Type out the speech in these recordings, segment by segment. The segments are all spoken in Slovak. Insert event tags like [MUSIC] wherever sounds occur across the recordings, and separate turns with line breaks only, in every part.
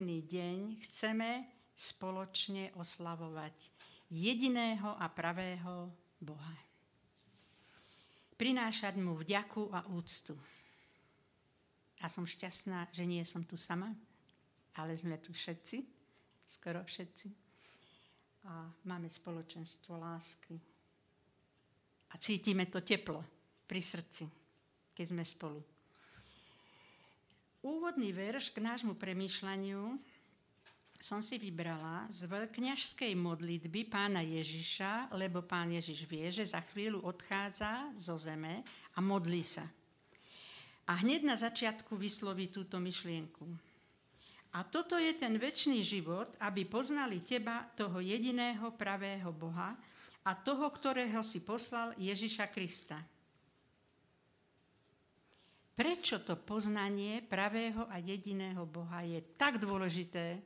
deň chceme spoločne oslavovať jediného a pravého Boha. Prinášať mu vďaku a úctu. A som šťastná, že nie som tu sama, ale sme tu všetci, skoro všetci. A máme spoločenstvo lásky. A cítime to teplo pri srdci, keď sme spolu. Úvodný verš k nášmu premýšľaniu som si vybrala z veľkňažskej modlitby pána Ježiša, lebo pán Ježiš vie, že za chvíľu odchádza zo zeme a modlí sa. A hneď na začiatku vysloví túto myšlienku. A toto je ten väčší život, aby poznali teba, toho jediného pravého Boha a toho, ktorého si poslal Ježiša Krista prečo to poznanie pravého a jediného Boha je tak dôležité,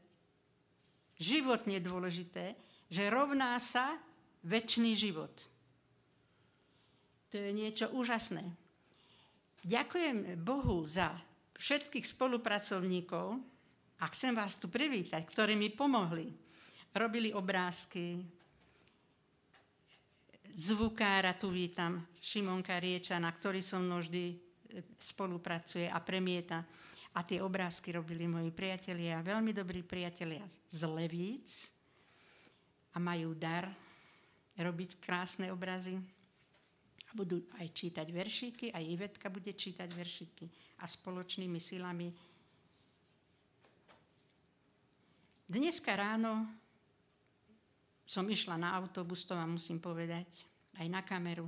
životne dôležité, že rovná sa väčší život. To je niečo úžasné. Ďakujem Bohu za všetkých spolupracovníkov a chcem vás tu privítať, ktorí mi pomohli. Robili obrázky, zvukára tu vítam, Šimonka Riečana, ktorý som mnou vždy spolupracuje a premieta. A tie obrázky robili moji priatelia, veľmi dobrí priatelia z Levíc a majú dar robiť krásne obrazy. A budú aj čítať veršíky, aj Ivetka bude čítať veršíky. A spoločnými silami. Dneska ráno som išla na autobus, to vám musím povedať, aj na kameru.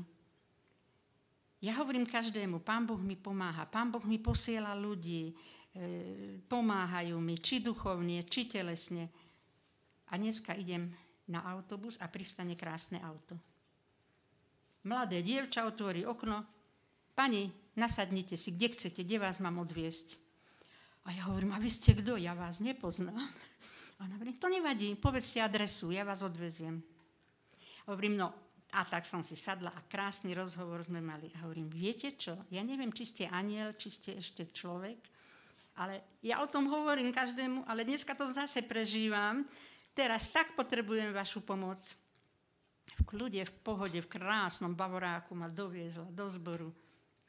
Ja hovorím každému, Pán Boh mi pomáha, Pán Boh mi posiela ľudí, e, pomáhajú mi, či duchovne, či telesne. A dneska idem na autobus a pristane krásne auto. Mladé dievča otvorí okno, pani, nasadnite si, kde chcete, kde vás mám odviesť. A ja hovorím, a vy ste kto? Ja vás nepoznám. A ona hovorí, to nevadí, povedzte adresu, ja vás odveziem. Hovorím, no a tak som si sadla a krásny rozhovor sme mali. A hovorím, viete čo, ja neviem, či ste aniel, či ste ešte človek, ale ja o tom hovorím každému, ale dneska to zase prežívam. Teraz tak potrebujem vašu pomoc. V kľude, v pohode, v krásnom bavoráku ma doviezla do zboru.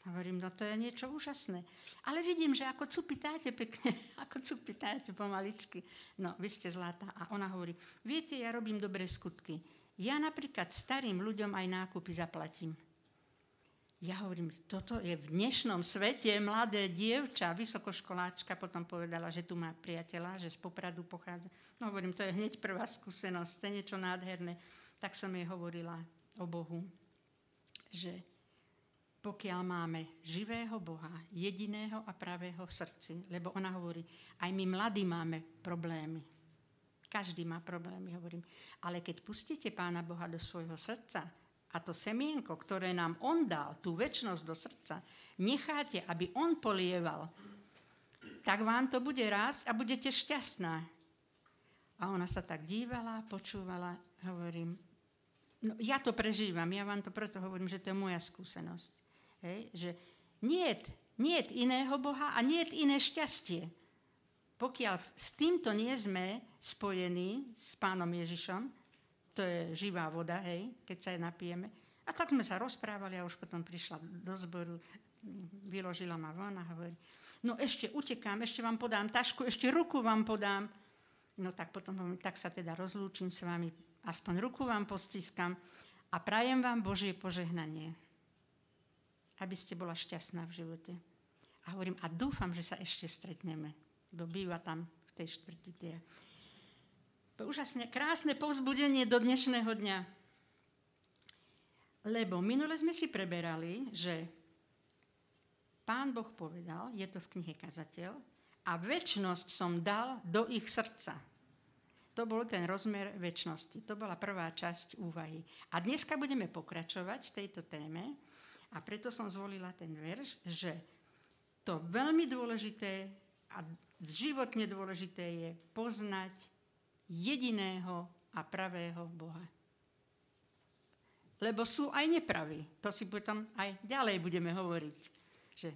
Hovorím, no to je niečo úžasné. Ale vidím, že ako cupitáte pekne, [LAUGHS] ako cupitáte pomaličky. No, vy ste zlatá. A ona hovorí, viete, ja robím dobré skutky. Ja napríklad starým ľuďom aj nákupy zaplatím. Ja hovorím, toto je v dnešnom svete mladé dievča, vysokoškoláčka, potom povedala, že tu má priateľa, že z Popradu pochádza. No hovorím, to je hneď prvá skúsenosť, to je niečo nádherné. Tak som jej hovorila o Bohu, že pokiaľ máme živého Boha, jediného a pravého v srdci, lebo ona hovorí, aj my mladí máme problémy, každý má problémy, hovorím. Ale keď pustíte Pána Boha do svojho srdca a to semienko, ktoré nám On dal, tú väčnosť do srdca, necháte, aby On polieval, tak vám to bude rásť a budete šťastná. A ona sa tak dívala, počúvala, hovorím, no ja to prežívam, ja vám to preto hovorím, že to je moja skúsenosť. Hej? Že nie je iného Boha a nie je iné šťastie. Pokiaľ s týmto nie sme spojení s pánom Ježišom, to je živá voda, hej, keď sa jej napijeme. A tak sme sa rozprávali a už potom prišla do zboru, vyložila ma von a hovorí, no ešte utekám, ešte vám podám tašku, ešte ruku vám podám. No tak potom tak sa teda rozlúčim s vami, aspoň ruku vám postiskam a prajem vám Božie požehnanie, aby ste bola šťastná v živote. A hovorím, a dúfam, že sa ešte stretneme býva tam v tej štvrti tie. Úžasne krásne povzbudenie do dnešného dňa. Lebo minule sme si preberali, že pán Boh povedal, je to v knihe Kazateľ, a väčnosť som dal do ich srdca. To bol ten rozmer väčšnosti. To bola prvá časť úvahy. A dneska budeme pokračovať v tejto téme a preto som zvolila ten verš, že to veľmi dôležité a životne dôležité je poznať jediného a pravého Boha. Lebo sú aj nepraví. To si potom aj ďalej budeme hovoriť. Že...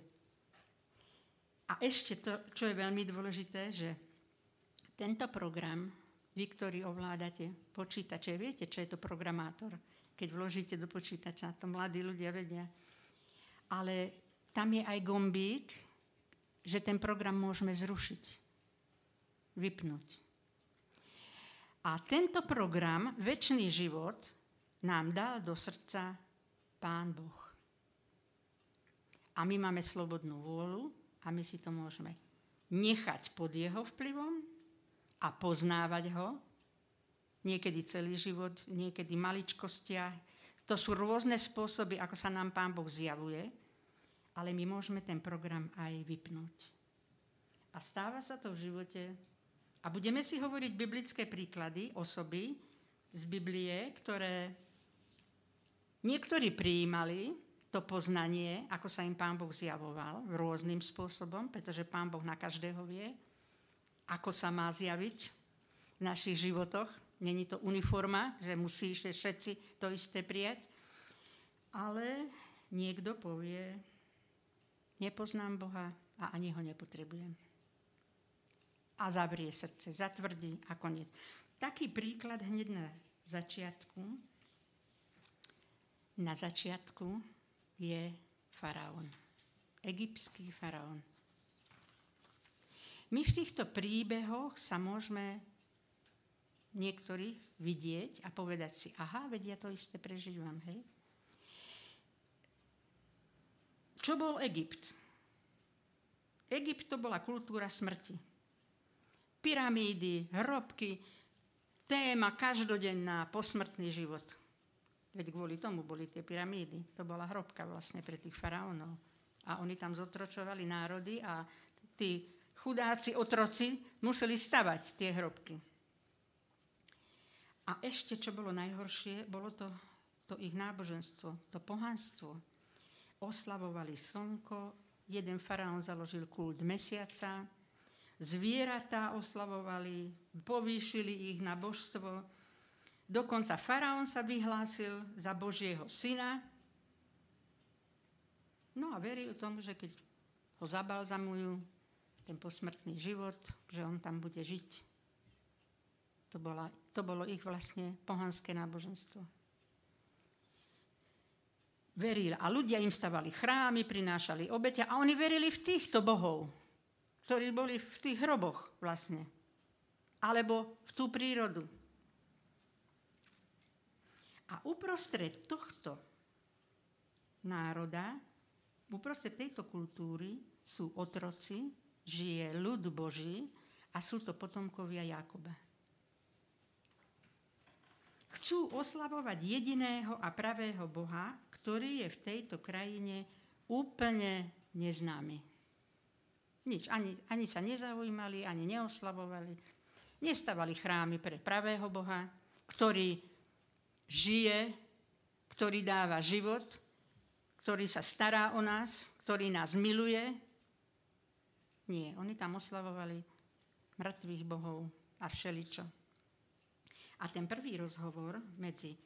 A ešte to, čo je veľmi dôležité, že Tento program, vy, ktorí ovládate počítače, viete, čo je to programátor, keď vložíte do počítača, to mladí ľudia vedia. Ale tam je aj gombík, že ten program môžeme zrušiť, vypnúť. A tento program, väčší život, nám dal do srdca Pán Boh. A my máme slobodnú vôľu a my si to môžeme nechať pod jeho vplyvom a poznávať ho, niekedy celý život, niekedy maličkostia. To sú rôzne spôsoby, ako sa nám Pán Boh zjavuje, ale my môžeme ten program aj vypnúť. A stáva sa to v živote. A budeme si hovoriť biblické príklady, osoby z Biblie, ktoré niektorí prijímali to poznanie, ako sa im Pán Boh zjavoval, rôznym spôsobom, pretože Pán Boh na každého vie, ako sa má zjaviť v našich životoch. Není to uniforma, že musíš všetci to isté prijať. Ale niekto povie, nepoznám Boha a ani ho nepotrebujem. A zavrie srdce, zatvrdí a koniec. Taký príklad hneď na začiatku. Na začiatku je faraón. Egyptský faraón. My v týchto príbehoch sa môžeme niektorí vidieť a povedať si, aha, vedia to isté prežívam, hej. Čo bol Egypt? Egypt to bola kultúra smrti. Pyramídy, hrobky, téma každodenná, posmrtný život. Veď kvôli tomu boli tie pyramídy. To bola hrobka vlastne pre tých faraónov. A oni tam zotročovali národy a tí chudáci otroci museli stavať tie hrobky. A ešte, čo bolo najhoršie, bolo to, to ich náboženstvo, to pohanstvo. Oslavovali slnko, jeden faraón založil kult mesiaca, zvieratá oslavovali, povýšili ich na božstvo. Dokonca faraón sa vyhlásil za Božieho syna. No a veril tomu, že keď ho zabalzamujú, ten posmrtný život, že on tam bude žiť. To, bola, to bolo ich vlastne pohanské náboženstvo. Veril a ľudia im stavali chrámy, prinášali obete a oni verili v týchto bohov, ktorí boli v tých hroboch vlastne. Alebo v tú prírodu. A uprostred tohto národa, uprostred tejto kultúry sú otroci, žije ľud Boží a sú to potomkovia Jakoba. Chcú oslavovať jediného a pravého Boha, ktorý je v tejto krajine úplne neznámy. Nič, ani, ani sa nezaujímali, ani neoslavovali. Nestavali chrámy pre pravého Boha, ktorý žije, ktorý dáva život, ktorý sa stará o nás, ktorý nás miluje, nie, oni tam oslavovali mŕtvych bohov a všeličo. A ten prvý rozhovor medzi,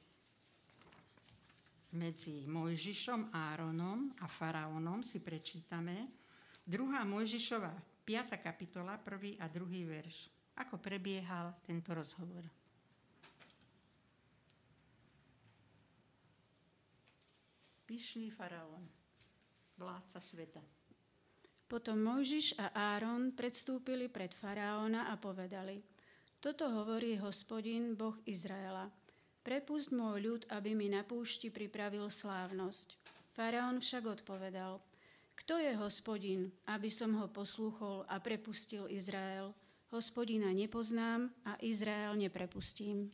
medzi Mojžišom, Áronom a Faraónom si prečítame. Druhá Mojžišova, 5. kapitola, prvý a druhý verš. Ako prebiehal tento rozhovor. Pyšný faraón, vládca sveta.
Potom Mojžiš a Áron predstúpili pred faraóna a povedali, toto hovorí hospodin, Boh Izraela. Prepust môj ľud, aby mi na púšti pripravil slávnosť. Faraón však odpovedal, kto je hospodin, aby som ho poslúchol a prepustil Izrael? Hospodina nepoznám a Izrael neprepustím.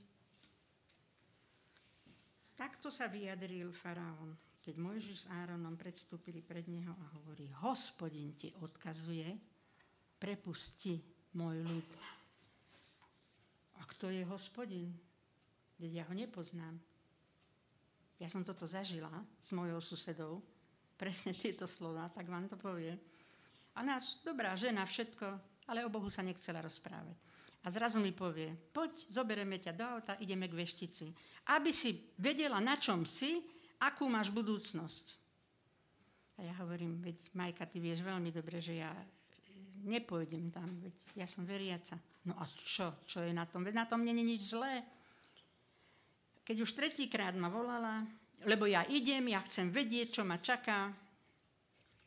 Takto sa vyjadril faraón keď Mojžiš s Áronom predstúpili pred neho a hovorí, hospodin ti odkazuje, prepusti môj ľud. A kto je hospodin? Veď ja ho nepoznám. Ja som toto zažila s mojou susedou, presne tieto slova, tak vám to poviem. A náš dobrá žena, všetko, ale o Bohu sa nechcela rozprávať. A zrazu mi povie, poď, zoberieme ťa do auta, ideme k veštici. Aby si vedela, na čom si, akú máš budúcnosť? A ja hovorím, veď Majka, ty vieš veľmi dobre, že ja nepôjdem tam, veď ja som veriaca. No a čo? Čo je na tom? Veď na tom není nič zlé. Keď už tretíkrát ma volala, lebo ja idem, ja chcem vedieť, čo ma čaká.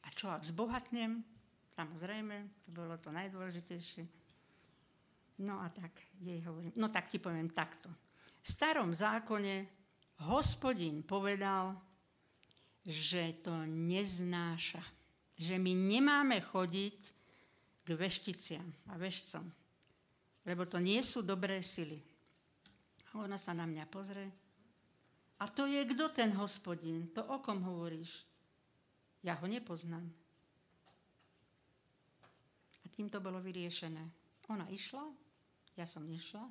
A čo, ak zbohatnem? Samozrejme, to bolo to najdôležitejšie. No a tak jej hovorím, no tak ti poviem takto. V starom zákone hospodin povedal, že to neznáša. Že my nemáme chodiť k vešticiam a vešcom. Lebo to nie sú dobré sily. A ona sa na mňa pozrie. A to je kto ten hospodin? To o kom hovoríš? Ja ho nepoznám. A tým to bolo vyriešené. Ona išla, ja som nešla,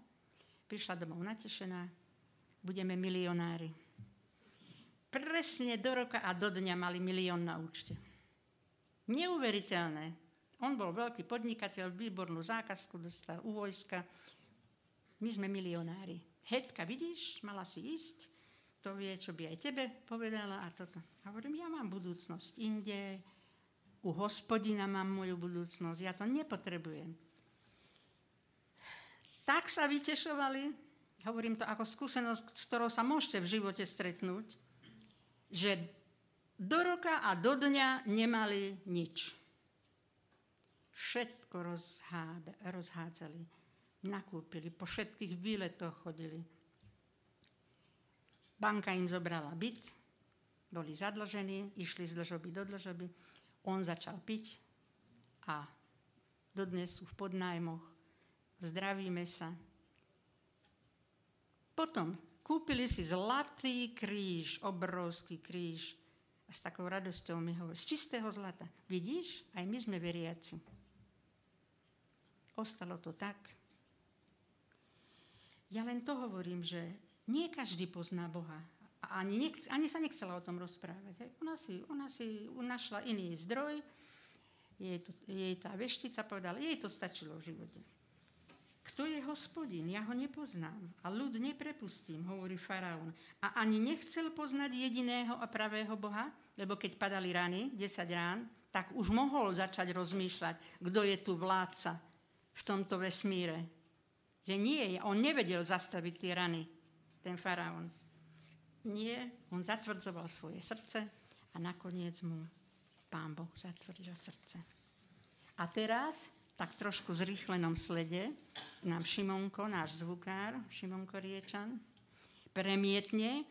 prišla domov natešená, budeme milionári. Presne do roka a do dňa mali milión na účte. Neuveriteľné. On bol veľký podnikateľ, výbornú zákazku dostal u vojska. My sme milionári. Hedka, vidíš, mala si ísť, to vie, čo by aj tebe povedala a toto. A hovorím, ja mám budúcnosť inde, u hospodina mám moju budúcnosť, ja to nepotrebujem. Tak sa vytešovali, hovorím to ako skúsenosť, s ktorou sa môžete v živote stretnúť, že do roka a do dňa nemali nič. Všetko rozhád, rozhádzali, nakúpili, po všetkých výletoch chodili. Banka im zobrala byt, boli zadlžení, išli z dlžoby do dlžoby. On začal piť a dodnes sú v podnájmoch. Zdravíme sa. Potom kúpili si zlatý kríž, obrovský kríž s takou radosťou mi hovorí, z čistého zlata. Vidíš, aj my sme veriaci. Ostalo to tak. Ja len to hovorím, že nie každý pozná Boha. A ani, nechce, ani sa nechcela o tom rozprávať. Hej. Ona, si, ona si našla iný zdroj, jej, to, jej tá veštica povedala, jej to stačilo v živote. Kto je hospodin? Ja ho nepoznám. A ľud neprepustím, hovorí faraón. A ani nechcel poznať jediného a pravého Boha, lebo keď padali rany, 10 rán, tak už mohol začať rozmýšľať, kto je tu vládca v tomto vesmíre. Že nie, on nevedel zastaviť tie rany, ten faraón. Nie, on zatvrdzoval svoje srdce a nakoniec mu pán Boh zatvrdil srdce. A teraz tak trošku zrýchlenom slede nám Šimonko, náš zvukár, Šimonko Riečan, premietne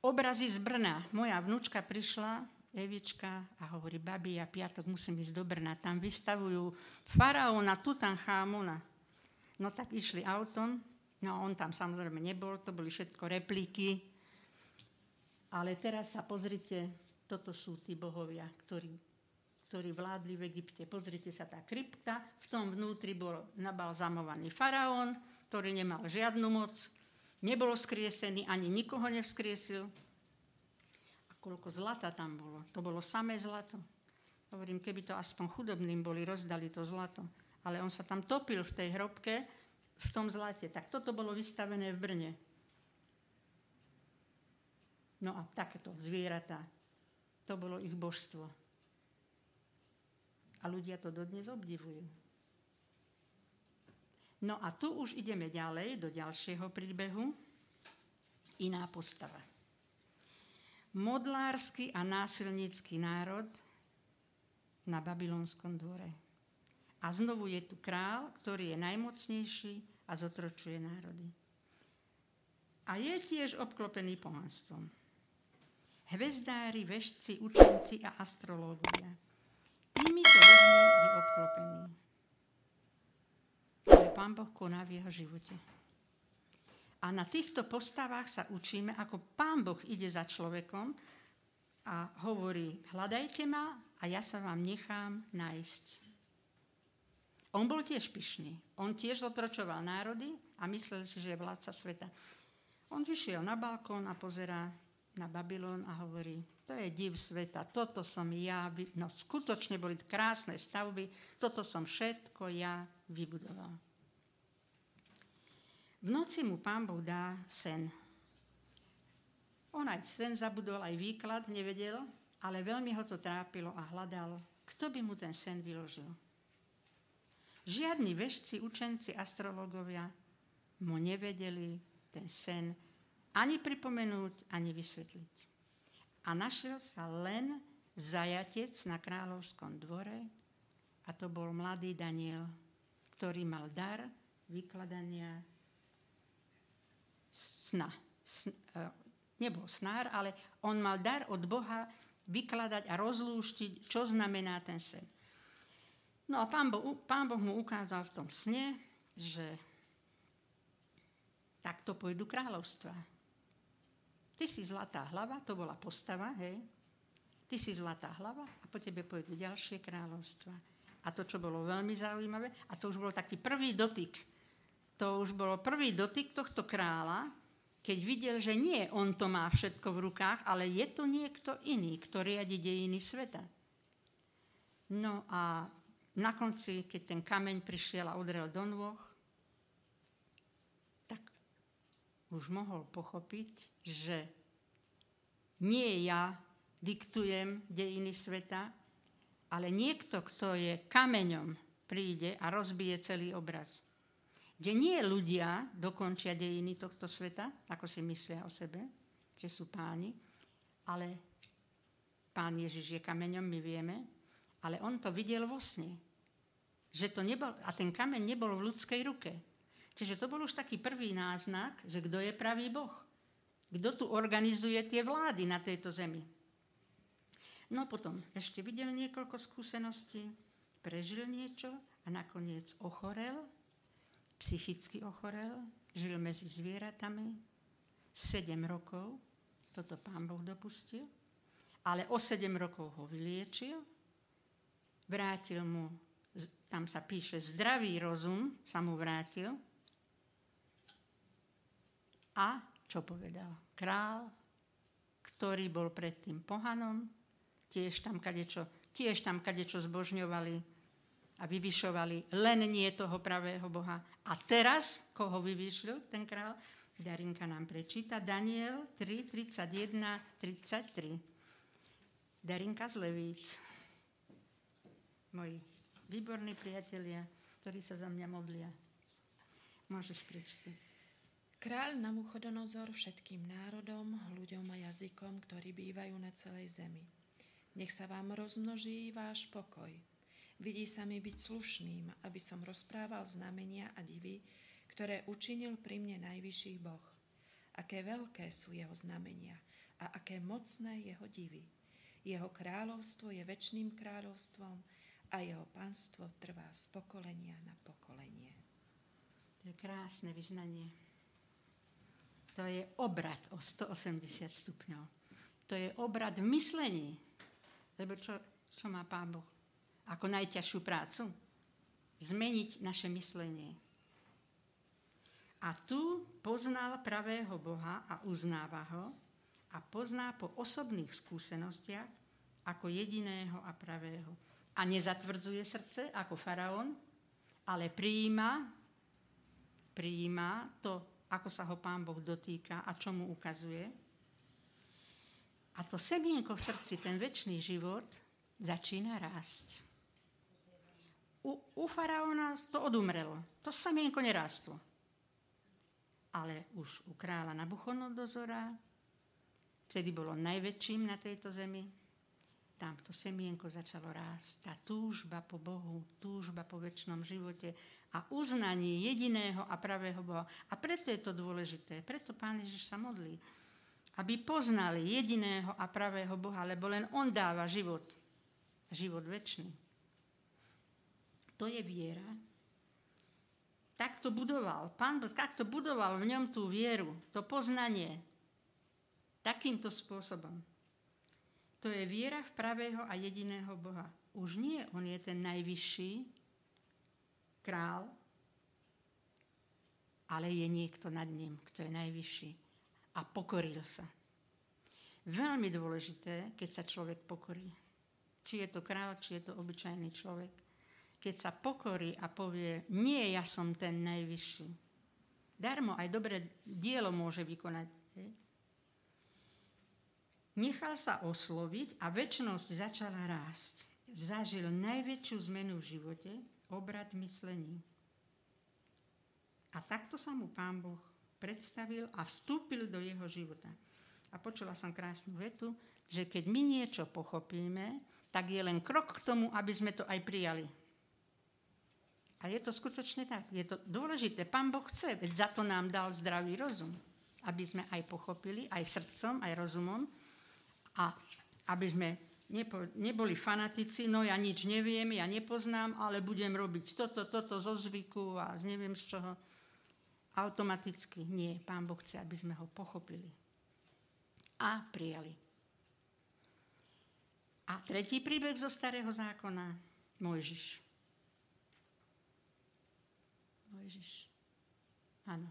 obrazy z Brna. Moja vnúčka prišla, Evička, a hovorí, babi, ja piatok musím ísť do Brna. Tam vystavujú faraóna Tutanchámona. No tak išli autom, no on tam samozrejme nebol, to boli všetko repliky. Ale teraz sa pozrite, toto sú tí bohovia, ktorí ktorí vládli v Egypte. Pozrite sa, tá krypta, v tom vnútri bol nabalzamovaný faraón, ktorý nemal žiadnu moc, nebol skriesený, ani nikoho nevskriesil. Koľko zlata tam bolo. To bolo samé zlato. Hovorím, keby to aspoň chudobným boli, rozdali to zlato. Ale on sa tam topil v tej hrobke, v tom zlate. Tak toto bolo vystavené v Brne. No a takéto zvieratá. To bolo ich božstvo. A ľudia to dodnes obdivujú. No a tu už ideme ďalej do ďalšieho príbehu. Iná postava. Modlársky a násilnícky národ na babylonskom dvore. A znovu je tu král, ktorý je najmocnejší a zotročuje národy. A je tiež obklopený pohanstvom. Hvezdári, vešci, učenci a astrológovia Týmito ľuďmi je obklopený. Ale Pán Boh koná v jeho živote. A na týchto postavách sa učíme, ako Pán Boh ide za človekom a hovorí, hľadajte ma a ja sa vám nechám nájsť. On bol tiež pyšný. On tiež zotročoval národy a myslel si, že je vládca sveta. On vyšiel na balkón a pozerá na Babylon a hovorí, to je div sveta, toto som ja, no skutočne boli krásne stavby, toto som všetko ja vybudoval. V noci mu pán Boh dá sen. On aj sen zabudol, aj výklad, nevedel, ale veľmi ho to trápilo a hľadal, kto by mu ten sen vyložil. Žiadni vešci, učenci, astrologovia mu nevedeli ten sen ani pripomenúť, ani vysvetliť. A našiel sa len zajatec na kráľovskom dvore a to bol mladý Daniel, ktorý mal dar vykladania sna. sna e, nebol snár, ale on mal dar od Boha vykladať a rozlúštiť, čo znamená ten sen. No a pán boh, pán boh mu ukázal v tom sne, že takto pôjdu kráľovstva. Ty si zlatá hlava, to bola postava, hej. Ty si zlatá hlava a po tebe pôjdu ďalšie kráľovstva. A to, čo bolo veľmi zaujímavé, a to už bol taký prvý dotyk. To už bolo prvý dotyk tohto kráľa, keď videl, že nie on to má všetko v rukách, ale je to niekto iný, kto riadi dejiny sveta. No a na konci, keď ten kameň prišiel a udrel do nôh, tak už mohol pochopiť, že nie ja diktujem dejiny sveta, ale niekto, kto je kameňom, príde a rozbije celý obraz. Kde nie ľudia dokončia dejiny tohto sveta, ako si myslia o sebe, že sú páni, ale pán Ježiš je kameňom, my vieme, ale on to videl vo sne. Že to nebol, a ten kameň nebol v ľudskej ruke. Čiže to bol už taký prvý náznak, že kto je pravý Boh. Kto tu organizuje tie vlády na tejto zemi. No potom ešte videl niekoľko skúseností, prežil niečo a nakoniec ochorel, psychicky ochorel, žil medzi zvieratami, 7 rokov, toto pán Boh dopustil, ale o 7 rokov ho vyliečil, vrátil mu tam sa píše, zdravý rozum sa mu vrátil. A čo povedal? Král, ktorý bol predtým pohanom, tiež tam kadečo, tiež tam kadečo zbožňovali a vyvyšovali, len nie toho pravého Boha. A teraz, koho vyvyšil ten král? Darinka nám prečíta Daniel 3, 31, 33. Darinka z Levíc. Moji výborní priatelia, ktorí sa za mňa modlia. Môžeš prečítať.
Kráľ Namuchodonozor všetkým národom, ľuďom a jazykom, ktorí bývajú na celej zemi. Nech sa vám rozmnoží váš pokoj. Vidí sa mi byť slušným, aby som rozprával znamenia a divy, ktoré učinil pri mne najvyšší Boh. Aké veľké sú jeho znamenia a aké mocné jeho divy. Jeho kráľovstvo je väčšným kráľovstvom, a jeho pánstvo trvá z pokolenia na pokolenie.
To je krásne vyznanie. To je obrad o 180 stupňov. To je obrad v myslení. Lebo čo, čo má Pán Boh? Ako najťažšiu prácu? Zmeniť naše myslenie. A tu poznal pravého Boha a uznáva ho a pozná po osobných skúsenostiach ako jediného a pravého a nezatvrdzuje srdce ako faraón, ale prijíma, prijíma to, ako sa ho pán Boh dotýka a čo mu ukazuje. A to semienko v srdci, ten väčší život, začína rásť. U, u faraóna to odumrelo. To semienko nerástlo. Ale už u kráľa Nabuchodonozora, vtedy bolo najväčším na tejto zemi, tam to semienko začalo rásť. Tá túžba po Bohu, túžba po väčšnom živote a uznanie jediného a pravého Boha. A preto je to dôležité. Preto Pán Ježiš sa modlí. Aby poznali jediného a pravého Boha, lebo len On dáva život. Život väčší. To je viera. Tak to budoval. Pán Boh takto budoval v ňom tú vieru, to poznanie. Takýmto spôsobom. To je viera v pravého a jediného Boha. Už nie on je ten najvyšší král, ale je niekto nad ním, kto je najvyšší. A pokoril sa. Veľmi dôležité, keď sa človek pokorí. Či je to král, či je to obyčajný človek. Keď sa pokorí a povie, nie, ja som ten najvyšší. Darmo aj dobré dielo môže vykonať. Nechal sa osloviť a väčšnosť začala rásť. Zažil najväčšiu zmenu v živote obrad myslení. A takto sa mu pán Boh predstavil a vstúpil do jeho života. A počula som krásnu vetu, že keď my niečo pochopíme, tak je len krok k tomu, aby sme to aj prijali. A je to skutočne tak. Je to dôležité. Pán Boh chce, veď za to nám dal zdravý rozum. Aby sme aj pochopili, aj srdcom, aj rozumom. A aby sme nepo, neboli fanatici, no ja nič neviem, ja nepoznám, ale budem robiť toto, toto zo zvyku a z neviem z čoho. Automaticky nie. Pán Boh chce, aby sme ho pochopili a prijali. A tretí príbeh zo starého zákona, Mojžiš. Mojžiš. Áno.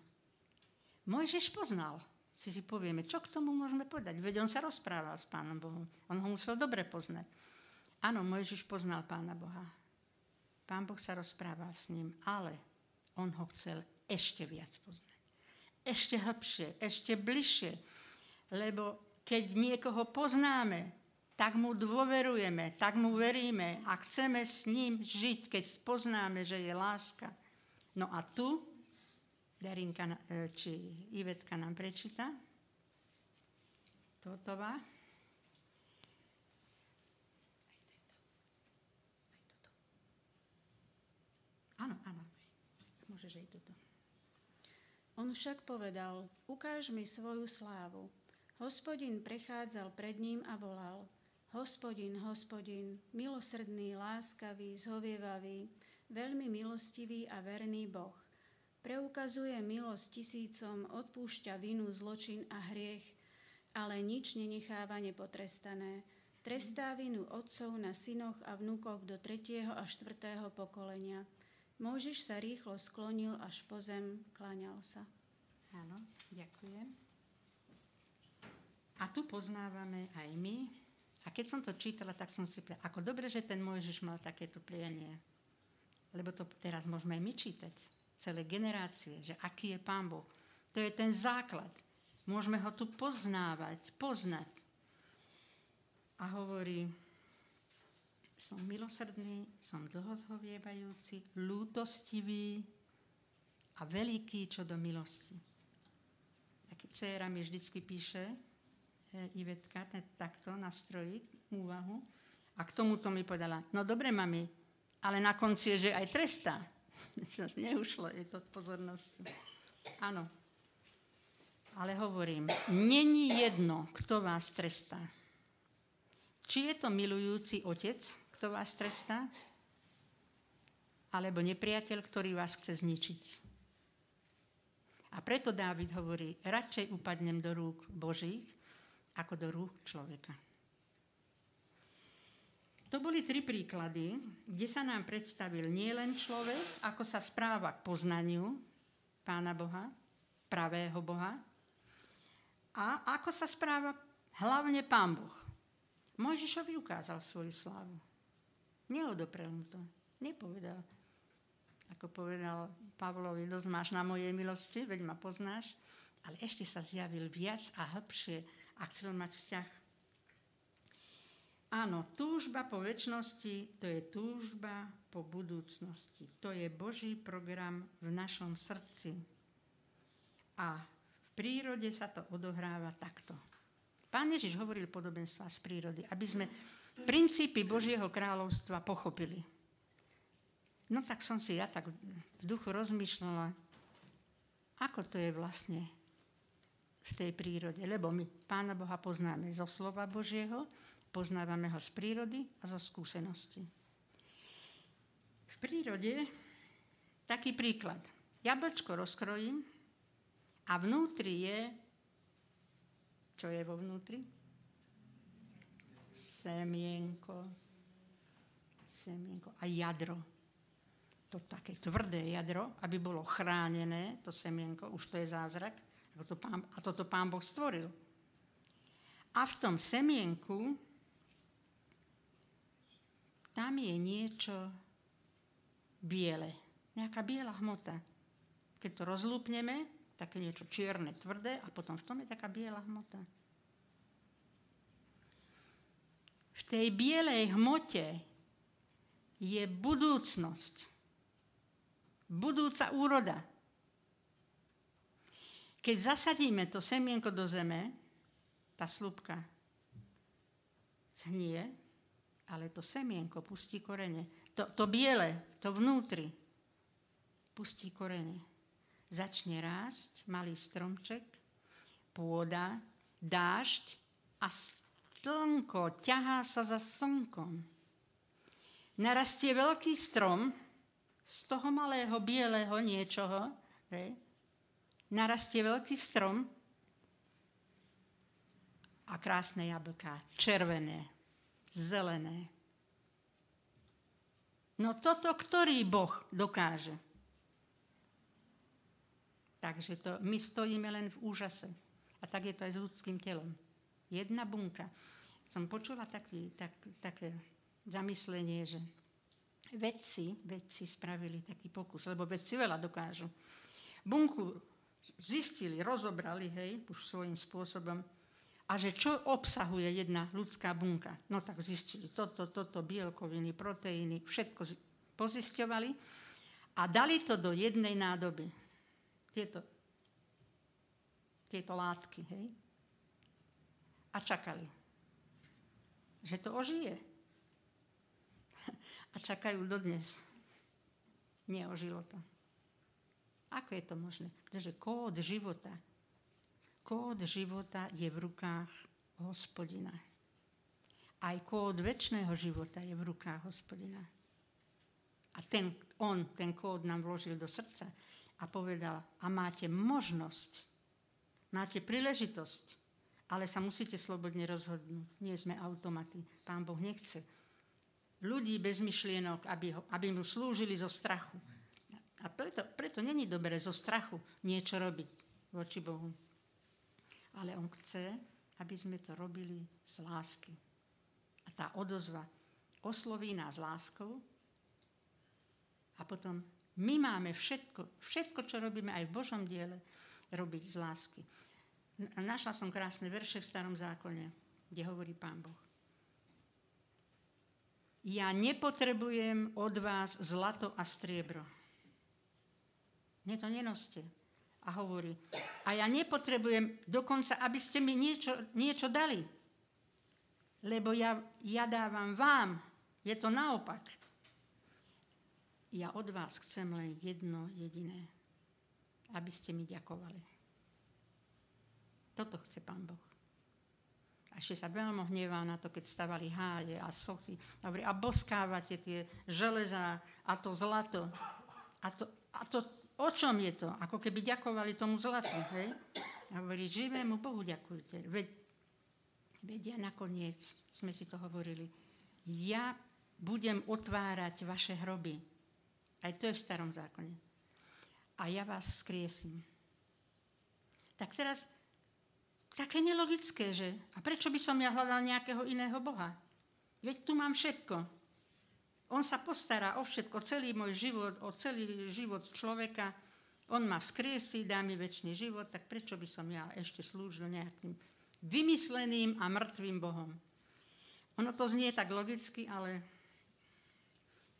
Mojžiš poznal, si si povieme, čo k tomu môžeme povedať? Veď on sa rozprával s Pánom Bohom. On ho musel dobre poznať. Áno, Mojžiš poznal Pána Boha. Pán Boh sa rozprával s ním, ale on ho chcel ešte viac poznať. Ešte hlbšie, ešte bližšie. Lebo keď niekoho poznáme, tak mu dôverujeme, tak mu veríme a chceme s ním žiť, keď spoznáme, že je láska. No a tu Darinka e, či Ivetka nám prečíta. Totová. Áno, áno. Môžeš aj toto.
On však povedal, ukáž mi svoju slávu. Hospodin prechádzal pred ním a volal – Hospodin, hospodin, milosrdný, láskavý, zhovievavý, veľmi milostivý a verný Boh. Preukazuje milosť tisícom, odpúšťa vinu, zločin a hriech, ale nič nenecháva nepotrestané. Trestá vinu otcov na synoch a vnúkoch do tretieho a štvrtého pokolenia. Môžeš sa rýchlo sklonil až po zem, klaňal sa.
Áno, ďakujem. A tu poznávame aj my, a keď som to čítala, tak som si povedala, ako dobre, že ten Mojžiš mal takéto prianie. Lebo to teraz môžeme my čítať. Celé generácie, že aký je Pán Boh. To je ten základ. Môžeme ho tu poznávať, poznať. A hovorí, som milosrdný, som dlhozhovievajúci, lútostivý a veľký čo do milosti. A keď dcera mi vždycky píše, E, Ivetka takto nastrojiť úvahu. A k tomuto mi povedala, no dobre, mami, ale na konci je, že aj trestá. [LAUGHS] Neušlo je to pozornosti. Áno. Ale hovorím, není jedno, kto vás trestá. Či je to milujúci otec, kto vás trestá, alebo nepriateľ, ktorý vás chce zničiť. A preto Dávid hovorí, radšej upadnem do rúk Božích, ako do rúk človeka. To boli tri príklady, kde sa nám predstavil nielen človek, ako sa správa k poznaniu Pána Boha, pravého Boha, a ako sa správa hlavne Pán Boh. Mojžišovi ukázal svoju slávu. Neodoprel mu to. Nepovedal. Ako povedal Pavlovi, dosť máš na mojej milosti, veď ma poznáš. Ale ešte sa zjavil viac a hĺbšie a chcel mať vzťah. Áno, túžba po väčšnosti, to je túžba po budúcnosti. To je Boží program v našom srdci. A v prírode sa to odohráva takto. Pán Ježiš hovoril podobenstva z prírody, aby sme princípy Božieho kráľovstva pochopili. No tak som si ja tak v duchu rozmýšľala, ako to je vlastne v tej prírode. Lebo my Pána Boha poznáme zo slova Božieho, poznávame ho z prírody a zo skúsenosti. V prírode taký príklad. Jablčko rozkrojím a vnútri je... Čo je vo vnútri? Semienko. Semienko a jadro. To také tvrdé jadro, aby bolo chránené, to semienko, už to je zázrak a toto pán, a toto pán Boh stvoril. A v tom semienku tam je niečo biele. Nejaká biela hmota. Keď to rozlúpneme, také niečo čierne, tvrdé a potom v tom je taká biela hmota. V tej bielej hmote je budúcnosť. budúca úroda. Keď zasadíme to semienko do zeme, tá slupka zhnie, ale to semienko pustí korene. To, to biele, to vnútri, pustí korene. Začne rásť malý stromček, pôda, dážď a slnko ťahá sa za slnkom. Narastie veľký strom z toho malého bieleho niečoho, hej, narastie veľký strom a krásne jablká, červené, zelené. No toto ktorý Boh dokáže? Takže to, my stojíme len v úžase. A tak je to aj s ľudským telom. Jedna bunka. Som počula taký, tak, také zamyslenie, že vedci, vedci spravili taký pokus, lebo vedci veľa dokážu. Bunku zistili, rozobrali, hej, už svojím spôsobom, a že čo obsahuje jedna ľudská bunka. No tak zistili toto, toto, bielkoviny, proteíny, všetko pozisťovali a dali to do jednej nádoby. Tieto, tieto látky, hej. A čakali, že to ožije. [LAUGHS] A čakajú dodnes. Neožilo to. Ako je to možné? Pretože kód života, kód života je v rukách hospodina. Aj kód väčšného života je v rukách hospodina. A ten, on ten kód nám vložil do srdca a povedal, a máte možnosť, máte príležitosť, ale sa musíte slobodne rozhodnúť. Nie sme automaty. Pán Boh nechce. Ľudí bez myšlienok, aby, ho, aby mu slúžili zo strachu a preto, preto není dobré zo strachu niečo robiť voči Bohu. Ale on chce, aby sme to robili z lásky. A tá odozva osloví nás láskou a potom my máme všetko, všetko, čo robíme aj v Božom diele, robiť z lásky. Našla som krásne verše v starom zákone, kde hovorí Pán Boh. Ja nepotrebujem od vás zlato a striebro mne to nenoste. A hovorí, a ja nepotrebujem dokonca, aby ste mi niečo, niečo dali. Lebo ja, ja dávam vám. Je to naopak. Ja od vás chcem len jedno jediné. Aby ste mi ďakovali. Toto chce Pán Boh. A ešte sa veľmi hnevá na to, keď stavali háje a sochy. Dobre, a boskávate tie železa a to zlato. A to, a to O čom je to? Ako keby ďakovali tomu zlatu, hej? A hovorí, živému Bohu ďakujte. Veď, vedia nakoniec, sme si to hovorili, ja budem otvárať vaše hroby. Aj to je v starom zákone. A ja vás skriesím. Tak teraz, také nelogické, že? A prečo by som ja hľadal nejakého iného Boha? Veď tu mám všetko. On sa postará o všetko, celý môj život, o celý život človeka. On ma vzkriesí, dá mi väčší život, tak prečo by som ja ešte slúžil nejakým vymysleným a mŕtvým Bohom? Ono to znie tak logicky, ale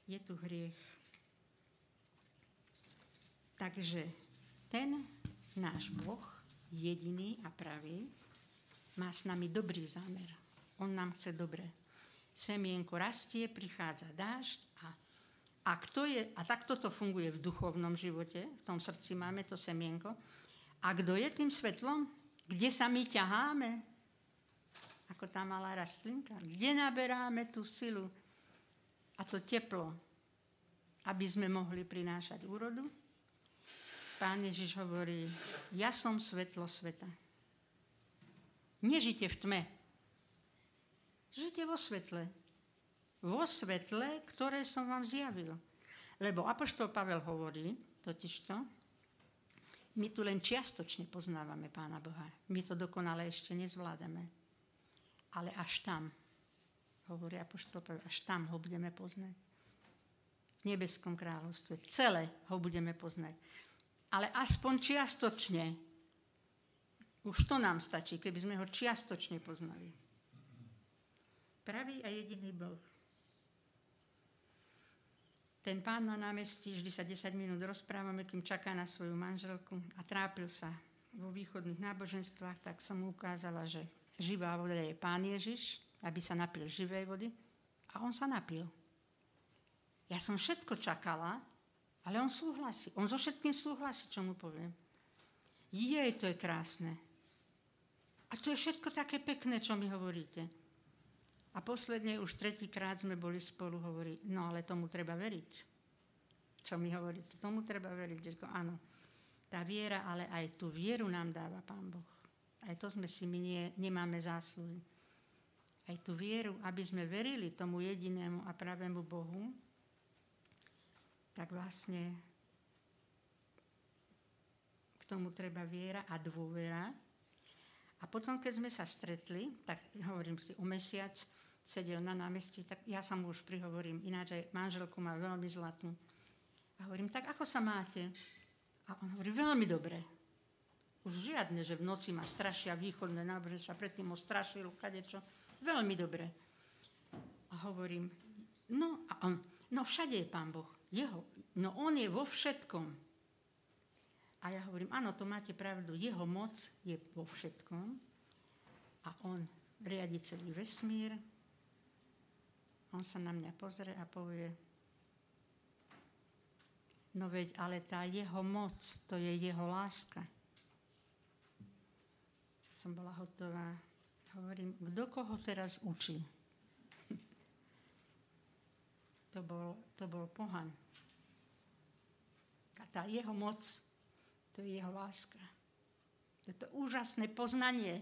je tu hriech. Takže ten náš Boh, jediný a pravý, má s nami dobrý zámer. On nám chce dobre semienko rastie, prichádza dážď a, a, kto je, a takto to funguje v duchovnom živote, v tom srdci máme to semienko. A kto je tým svetlom? Kde sa my ťaháme? Ako tá malá rastlinka. Kde naberáme tú silu a to teplo, aby sme mohli prinášať úrodu? Pán Ježiš hovorí, ja som svetlo sveta. Nežite v tme, Žite vo svetle. Vo svetle, ktoré som vám zjavil. Lebo Apoštol Pavel hovorí, totižto, my tu len čiastočne poznávame Pána Boha. My to dokonale ešte nezvládame. Ale až tam, hovorí Apoštol Pavel, až tam ho budeme poznať. V nebeskom kráľovstve. Celé ho budeme poznať. Ale aspoň čiastočne. Už to nám stačí, keby sme ho čiastočne poznali pravý a jediný Boh. ten pán na námestí, vždy sa 10 minút rozprávame, kým čaká na svoju manželku a trápil sa vo východných náboženstvách, tak som mu ukázala, že živá voda je pán Ježiš, aby sa napil živej vody. A on sa napil. Ja som všetko čakala, ale on súhlasí. On so všetkým súhlasí, čo mu poviem. Jej, to je krásne. A to je všetko také pekné, čo mi hovoríte. A posledne už tretíkrát sme boli spolu, hovorí, no ale tomu treba veriť. Čo mi hovoríte? Tomu treba veriť. Že áno, tá viera, ale aj tú vieru nám dáva Pán Boh. Aj to sme si my nie, nemáme zásluhy. Aj tú vieru, aby sme verili tomu jedinému a pravému Bohu, tak vlastne k tomu treba viera a dôvera. A potom, keď sme sa stretli, tak hovorím si, o mesiac sedel na námestí, tak ja sa mu už prihovorím, ináč aj manželku má veľmi zlatú. A hovorím, tak ako sa máte? A on hovorí, veľmi dobre. Už žiadne, že v noci ma strašia východné náboženstva, predtým ho strašil, kadečo. Veľmi dobre. A hovorím, no a on, no všade je Pán Boh. Jeho, no on je vo všetkom. A ja hovorím, áno, to máte pravdu, jeho moc je vo všetkom. A on riadi celý vesmír, on sa na mňa pozrie a povie, no veď, ale tá jeho moc, to je jeho láska. Som bola hotová. Hovorím, kto koho teraz učí? [LAUGHS] to, bol, to bol pohan. A tá jeho moc, to je jeho láska. To je to úžasné poznanie,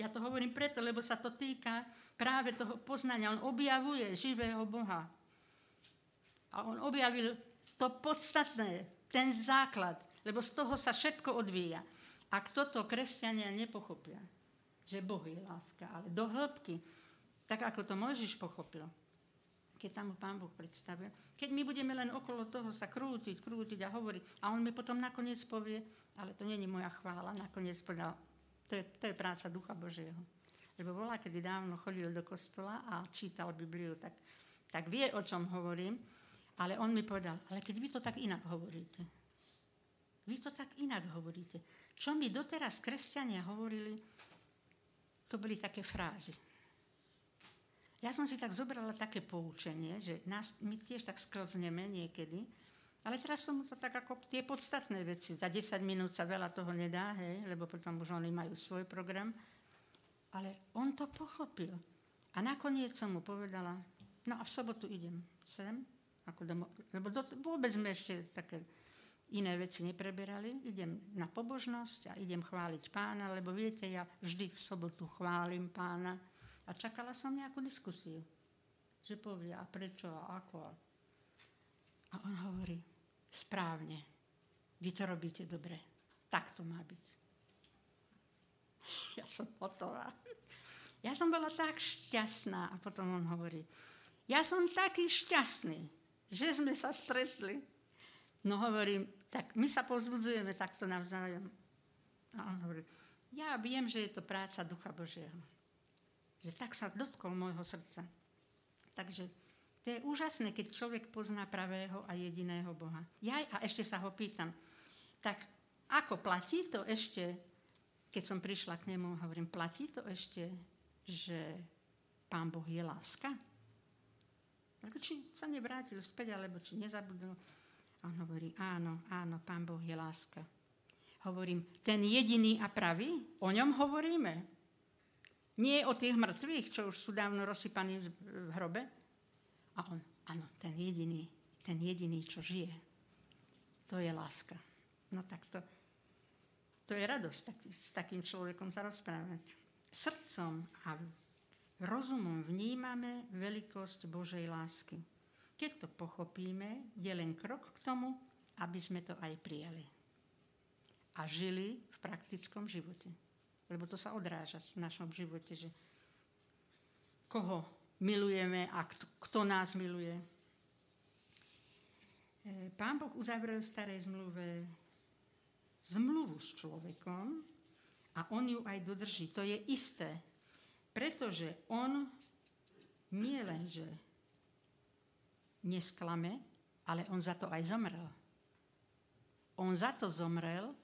ja to hovorím preto, lebo sa to týka práve toho poznania. On objavuje živého Boha. A on objavil to podstatné, ten základ, lebo z toho sa všetko odvíja. Ak toto kresťania nepochopia, že Boh je láska, ale do hĺbky, tak ako to Mojžiš pochopil, keď sa mu Pán Boh predstavil. Keď my budeme len okolo toho sa krútiť, krútiť a hovoriť, a on mi potom nakoniec povie, ale to není moja chvála, nakoniec povedal, to je, to je práca Ducha Božieho. Lebo bola, kedy dávno chodil do kostola a čítal Bibliu, tak, tak vie, o čom hovorím. Ale on mi povedal, ale keď vy to tak inak hovoríte. Vy to tak inak hovoríte. Čo mi doteraz kresťania hovorili, to boli také frázy. Ja som si tak zobrala také poučenie, že nás, my tiež tak sklzneme niekedy, ale teraz som mu to tak ako tie podstatné veci. Za 10 minút sa veľa toho nedá, hej, lebo potom už oni majú svoj program. Ale on to pochopil. A nakoniec som mu povedala, no a v sobotu idem sem, ako domo, lebo do, vôbec sme ešte také iné veci nepreberali. Idem na pobožnosť a idem chváliť pána, lebo viete, ja vždy v sobotu chválim pána. A čakala som nejakú diskusiu, že povie, a prečo, a ako. A on hovorí, správne. Vy to robíte dobre. Tak to má byť. Ja som hotová. Ja som bola tak šťastná. A potom on hovorí, ja som taký šťastný, že sme sa stretli. No hovorím, tak my sa pozbudzujeme takto navzájom. A on hovorí, ja viem, že je to práca Ducha Božieho. Že tak sa dotkol môjho srdca. Takže to je úžasné, keď človek pozná pravého a jediného Boha. Ja a ešte sa ho pýtam, tak ako platí to ešte, keď som prišla k nemu, hovorím, platí to ešte, že Pán Boh je láska? Či sa nevrátil späť, alebo či nezabudol. A on hovorí, áno, áno, Pán Boh je láska. Hovorím, ten jediný a pravý, o ňom hovoríme. Nie o tých mŕtvych, čo už sú dávno rozsypaní v hrobe, a on, áno, ten jediný, ten jediný, čo žije, to je láska. No tak to, to je radosť tak, s takým človekom sa rozprávať. Srdcom a rozumom vnímame veľkosť Božej lásky. Keď to pochopíme, je len krok k tomu, aby sme to aj prijali. A žili v praktickom živote. Lebo to sa odráža v našom živote, že koho milujeme a kto, kto nás miluje. E, Pán Boh uzavrel v starej zmluve zmluvu s človekom a on ju aj dodrží. To je isté, pretože on nie len, že nesklame, Ale on za to aj zomrel. On za to zomrel,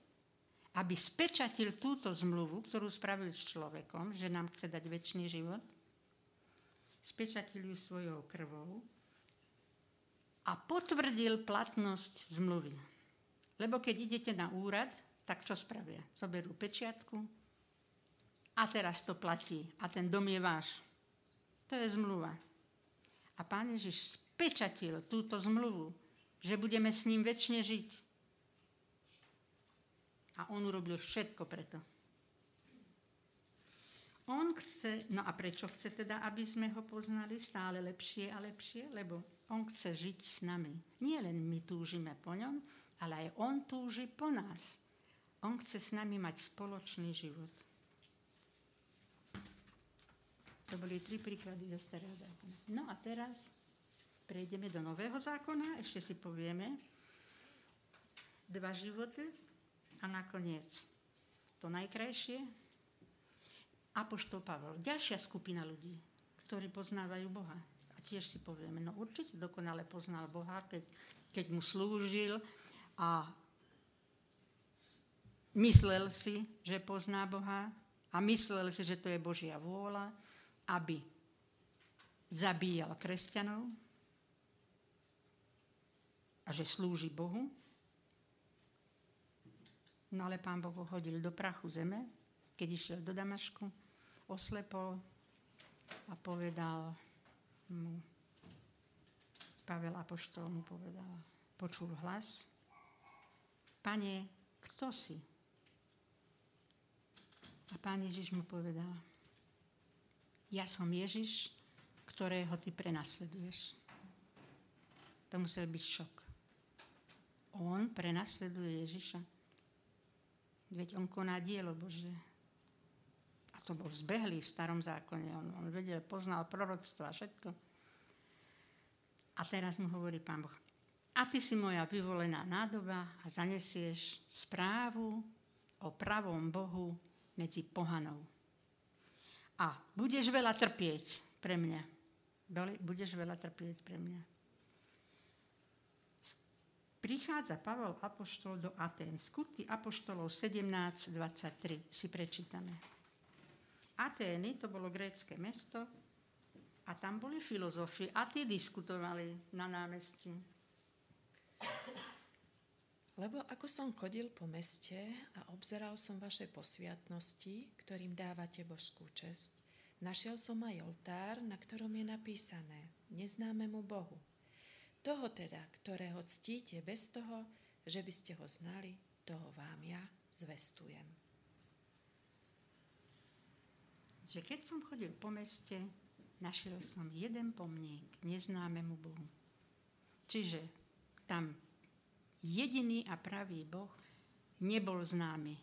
aby spečatil túto zmluvu, ktorú spravil s človekom, že nám chce dať väčší život. Spečatil ju svojou krvou a potvrdil platnosť zmluvy. Lebo keď idete na úrad, tak čo spravia? Zoberú pečiatku a teraz to platí a ten dom je váš. To je zmluva. A pán Ježiš spečatil túto zmluvu, že budeme s ním väčšine žiť. A on urobil všetko preto. On chce, no a prečo chce teda, aby sme ho poznali stále lepšie a lepšie? Lebo on chce žiť s nami. Nie len my túžime po ňom, ale aj on túži po nás. On chce s nami mať spoločný život. To boli tri príklady zo starého zákona. No a teraz prejdeme do nového zákona, ešte si povieme dva životy a nakoniec to najkrajšie. Apoštol Pavel, ďalšia skupina ľudí, ktorí poznávajú Boha. A tiež si povieme, no určite dokonale poznal Boha, keď, keď mu slúžil a myslel si, že pozná Boha a myslel si, že to je Božia vôľa aby zabíjal kresťanov a že slúži Bohu. No ale pán Boh ho hodil do prachu zeme, keď išiel do Damašku, oslepol a povedal mu, Pavel Apoštol mu povedal, počul hlas, Pane, kto si? A pán Ježiš mu povedal, ja som Ježiš, ktorého ty prenasleduješ. To musel byť šok. On prenasleduje Ježiša. Veď on koná dielo Bože. To bol zbehlý v starom zákone. On, on vedel, poznal proroctvo a všetko. A teraz mu hovorí pán Boh. A ty si moja vyvolená nádoba a zanesieš správu o pravom Bohu medzi pohanou a budeš veľa trpieť pre mňa. Budeš veľa trpieť pre mňa. Prichádza Pavel Apoštol do Atén. Skutky Apoštolov 17.23 si prečítame. Atény, to bolo grécké mesto, a tam boli filozofi a tí diskutovali na námestí.
Lebo ako som chodil po meste a obzeral som vaše posviatnosti, ktorým dávate božskú česť, našiel som aj oltár, na ktorom je napísané neznámemu Bohu. Toho teda, ktorého ctíte bez toho, že by ste ho znali, toho vám ja zvestujem.
Že keď som chodil po meste, našiel som jeden pomník neznámemu Bohu. Čiže tam jediný a pravý Boh nebol známy.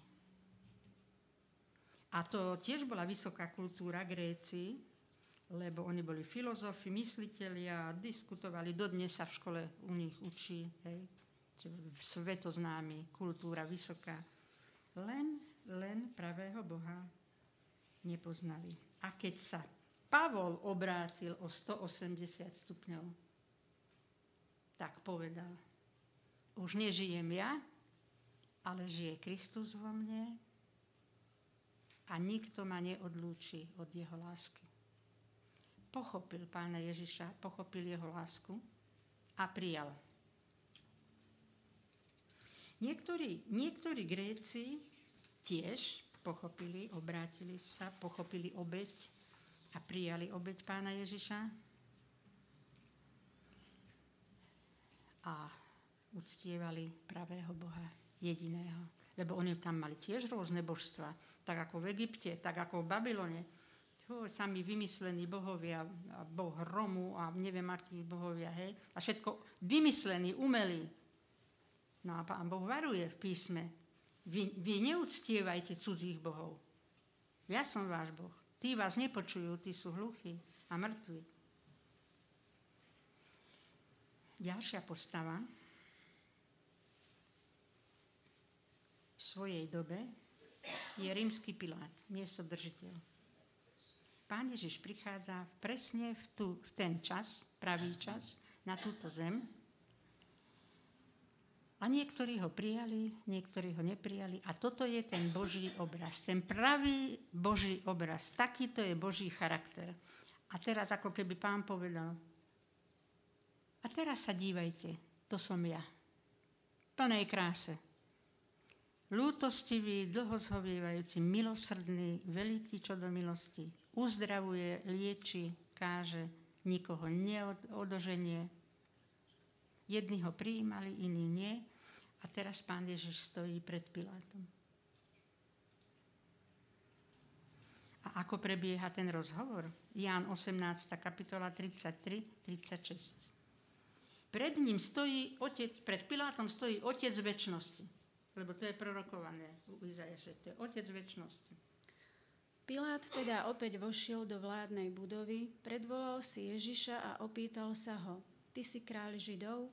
A to tiež bola vysoká kultúra Gréci, lebo oni boli filozofi, myslitelia, diskutovali, dodnes sa v škole u nich učí, hej, svetoznámy, kultúra vysoká. Len, len pravého Boha nepoznali. A keď sa Pavol obrátil o 180 stupňov, tak povedal, už nežijem ja, ale žije Kristus vo mne a nikto ma neodlúči od jeho lásky. Pochopil pána Ježiša, pochopil jeho lásku a prijal. Niektorí, niektorí Gréci tiež pochopili, obrátili sa, pochopili obeď a prijali obeď pána Ježiša. A uctievali pravého Boha, jediného. Lebo oni tam mali tiež rôzne božstva, tak ako v Egypte, tak ako v Babylone. Oh, sami vymyslení bohovia, a boh Romu a neviem akí bohovia, hej. A všetko vymyslení, umelí. No a pán Boh varuje v písme. Vy, vy neúctievajte cudzích bohov. Ja som váš Boh. Tí vás nepočujú, tí sú hluchí a mŕtvi. Ďalšia postava, svojej dobe je rímsky Pilát, miestodržiteľ. Pán Ježiš prichádza presne v, tu, v ten čas, pravý čas, na túto zem A niektorí ho prijali, niektorí ho neprijali. A toto je ten Boží obraz, ten pravý Boží obraz. Takýto je Boží charakter. A teraz ako keby pán povedal, a teraz sa dívajte, to som ja. Plnej kráse. Lútostivý, dlho zhovievajúci, milosrdný, veľký čo do milosti. Uzdravuje, lieči, káže, nikoho neodoženie. Jedni ho prijímali, iní nie. A teraz pán Ježiš stojí pred Pilátom. A ako prebieha ten rozhovor? Ján 18. kapitola 33, 36. Pred ním stojí otec, pred Pilátom stojí otec väčšnosti. Lebo to je prorokované u Izajaše, to je otec väčšnosti.
Pilát teda opäť vošiel do vládnej budovy, predvolal si Ježiša a opýtal sa ho, ty si kráľ Židov?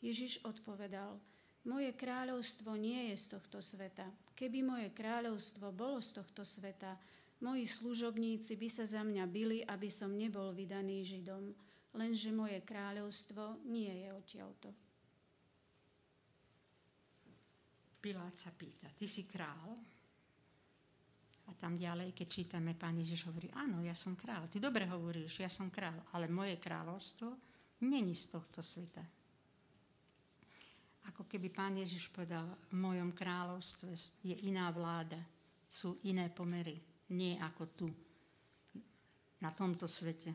Ježiš odpovedal, moje kráľovstvo nie je z tohto sveta. Keby moje kráľovstvo bolo z tohto sveta, moji služobníci by sa za mňa byli, aby som nebol vydaný Židom. Lenže moje kráľovstvo nie je odtiaľto.
Pilát sa pýta, ty si král? A tam ďalej, keď čítame, pán Ježiš hovorí, áno, ja som král. Ty dobre hovoríš, ja som král, ale moje kráľovstvo není z tohto sveta ako keby pán Ježiš povedal, v mojom kráľovstve je iná vláda, sú iné pomery, nie ako tu, na tomto svete.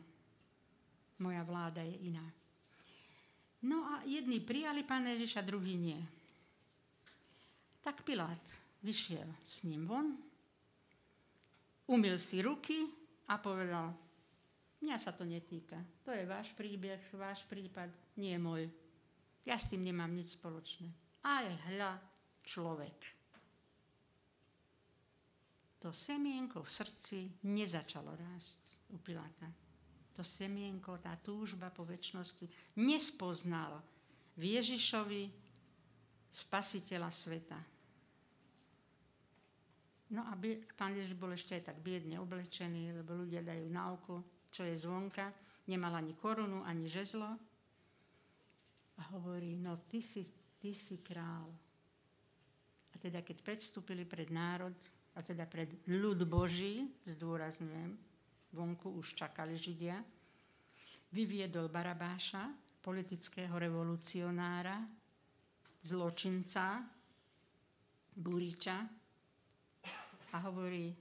Moja vláda je iná. No a jedni prijali pána Ježiša, druhý nie. Tak Pilát vyšiel s ním von, umil si ruky a povedal, mňa sa to netýka. To je váš príbeh, váš prípad, nie môj. Ja s tým nemám nič spoločné. Aj hľa človek. To semienko v srdci nezačalo rásť u Piláta. To semienko, tá túžba po väčšnosti nespoznal v Ježišovi spasiteľa sveta. No a pán Ježiš bol ešte aj tak biedne oblečený, lebo ľudia dajú na oko, čo je zvonka. Nemal ani korunu, ani žezlo, a hovorí, no ty si, ty si král. A teda keď predstúpili pred národ, a teda pred ľud Boží, zdôrazňujem, vonku už čakali Židia, vyviedol Barabáša, politického revolucionára, zločinca, buriča a hovorí,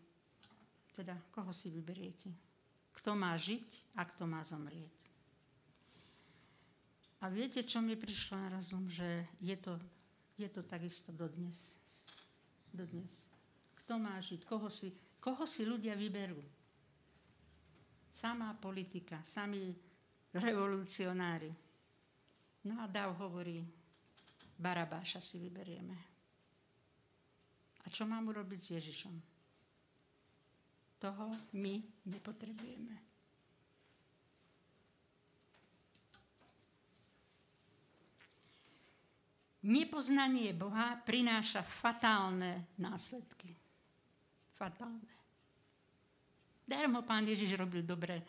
teda koho si vyberiete? Kto má žiť a kto má zomrieť? A viete, čo mi prišlo na rozum? Že je to, je to takisto dodnes. Dodnes. Kto má žiť? Koho si, koho si ľudia vyberú? Samá politika, sami revolucionári. No a Dav hovorí, Barabáša si vyberieme. A čo mám urobiť s Ježišom? Toho my nepotrebujeme. Nepoznanie Boha prináša fatálne následky. Fatálne. Darmo pán Ježiš robil dobre.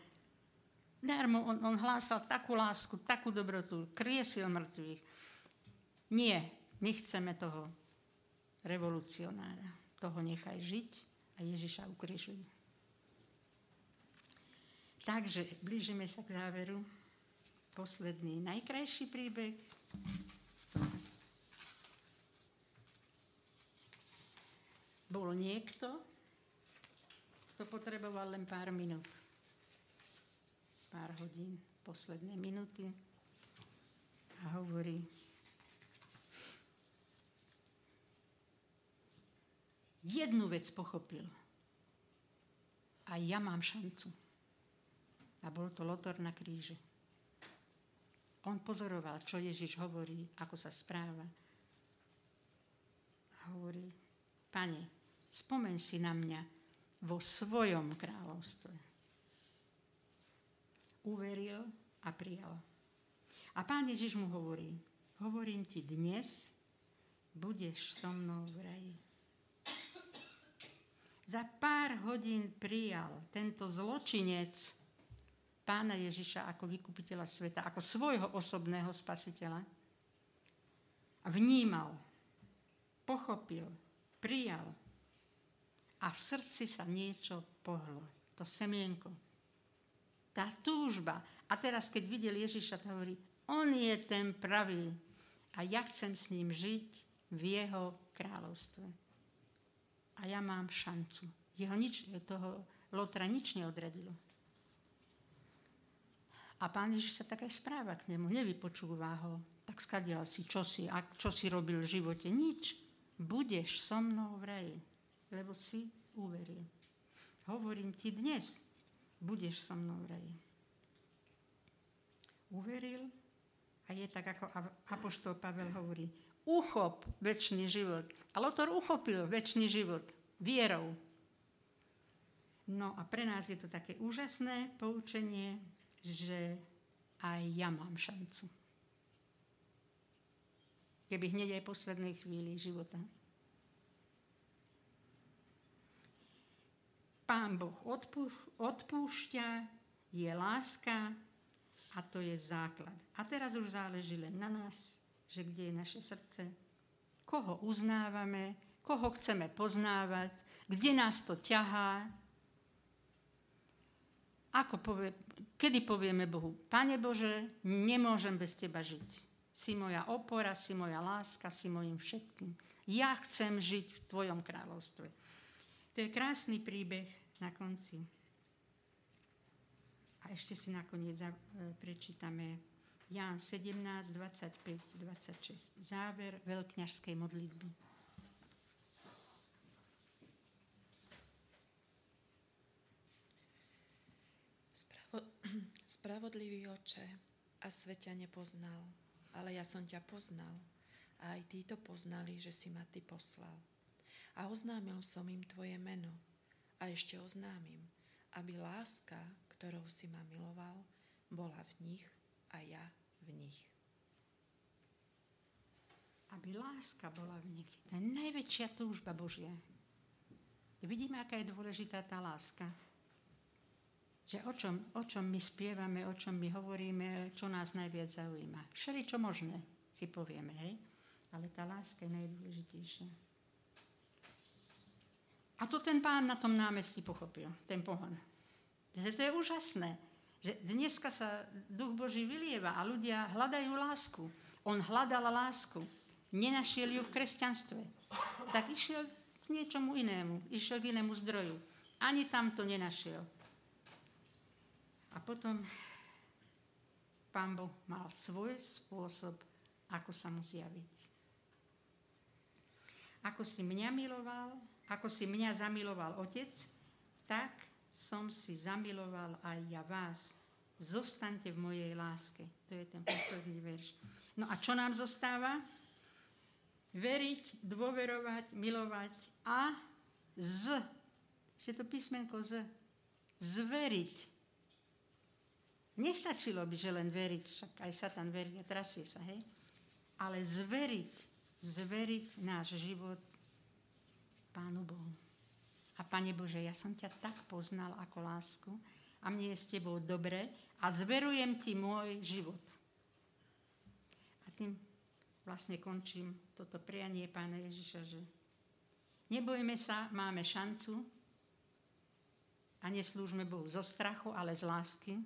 Darmo on, on hlásal takú lásku, takú dobrotu, kriesil mŕtvych. Nie, my chceme toho revolucionára. Toho nechaj žiť a Ježiša ukrižuj. Takže blížime sa k záveru. Posledný, najkrajší príbeh bol niekto, kto potreboval len pár minút, pár hodín, posledné minuty a hovorí, jednu vec pochopil. A ja mám šancu. A bol to Lotor na kríži. On pozoroval, čo Ježiš hovorí, ako sa správa. A hovorí, pane, Spomeň si na mňa vo svojom kráľovstve. Uveril a prijal. A pán Ježiš mu hovorí, hovorím ti dnes, budeš so mnou v raji. Za pár hodín prijal tento zločinec pána Ježiša ako vykupiteľa sveta, ako svojho osobného spasiteľa. A vnímal, pochopil, prijal a v srdci sa niečo pohlo. To semienko. Tá túžba. A teraz, keď videl Ježiša, to hovorí, on je ten pravý a ja chcem s ním žiť v jeho kráľovstve. A ja mám šancu. Jeho nič, toho Lotra nič neodradilo. A pán Ježiš sa tak aj správa k nemu, nevypočúva ho. Tak skadial si, čo si, a čo si robil v živote. Nič. Budeš so mnou v raji, lebo si uveril. Hovorím ti dnes, budeš so mnou v raji. Uveril a je tak, ako Apoštol Pavel hovorí, uchop väčší život. A Lotor uchopil väčší život vierou. No a pre nás je to také úžasné poučenie, že aj ja mám šancu. Keby hneď aj poslednej chvíli života. Pán Boh odpúšťa, je láska a to je základ. A teraz už záleží len na nás, že kde je naše srdce, koho uznávame, koho chceme poznávať, kde nás to ťahá, ako povie, kedy povieme Bohu, Pane Bože, nemôžem bez Teba žiť. Si moja opora, si moja láska, si mojim všetkým. Ja chcem žiť v Tvojom kráľovstve. To je krásny príbeh na konci. A ešte si nakoniec prečítame Ján 17, 25, 26. Záver veľkňažskej modlitby.
Spravo, [CLEARS THROAT] spravodlivý oče, a sveťa nepoznal, ale ja som ťa poznal a aj títo poznali, že si ma ty poslal. A oznámil som im tvoje meno, a ešte oznámim, aby láska, ktorou si ma miloval, bola v nich a ja v nich.
Aby láska bola v nich. To je najväčšia túžba Božia. Vidíme, aká je dôležitá tá láska. Že o čom, o čom my spievame, o čom my hovoríme, čo nás najviac zaujíma. Všeli čo možné si povieme, hej? Ale tá láska je najdôležitejšia. A to ten pán na tom námestí pochopil, ten pohon. Že to je úžasné, že dneska sa duch Boží vylieva a ľudia hľadajú lásku. On hľadal lásku, nenašiel ju v kresťanstve. Tak išiel k niečomu inému, išiel k inému zdroju. Ani tam to nenašiel. A potom pán Boh mal svoj spôsob, ako sa mu zjaviť. Ako si mňa miloval, ako si mňa zamiloval Otec, tak som si zamiloval aj ja vás. Zostaňte v mojej láske. To je ten posledný verš. No a čo nám zostáva? Veriť, dôverovať, milovať a z. Ešte to písmenko z. Zveriť. Nestačilo by, že len veriť, však aj Satan verí a trasie sa, hej? Ale zveriť, zveriť náš život Pánu Bohu. A Pane Bože, ja som ťa tak poznal ako lásku a mne je s Tebou dobre a zverujem Ti môj život. A tým vlastne končím toto prianie Pána Ježiša, že nebojme sa, máme šancu a neslúžme Bohu zo strachu, ale z lásky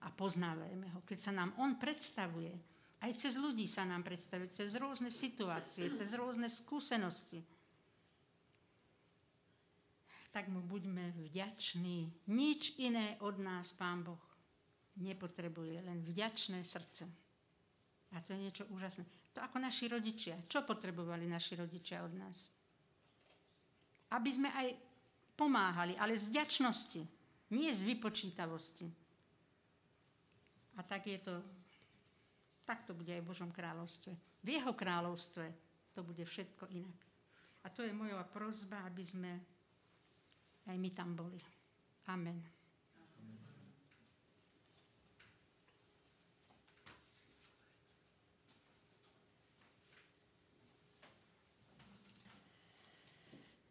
a poznávajme ho. Keď sa nám On predstavuje, aj cez ľudí sa nám predstavuje, cez rôzne situácie, cez rôzne skúsenosti, tak mu buďme vďační. Nič iné od nás Pán Boh nepotrebuje, len vďačné srdce. A to je niečo úžasné. To ako naši rodičia. Čo potrebovali naši rodičia od nás? Aby sme aj pomáhali, ale z vďačnosti, nie z vypočítavosti. A tak je to, tak to bude aj v Božom kráľovstve. V jeho kráľovstve to bude všetko inak. A to je moja prozba, aby sme my tam boli. Amen.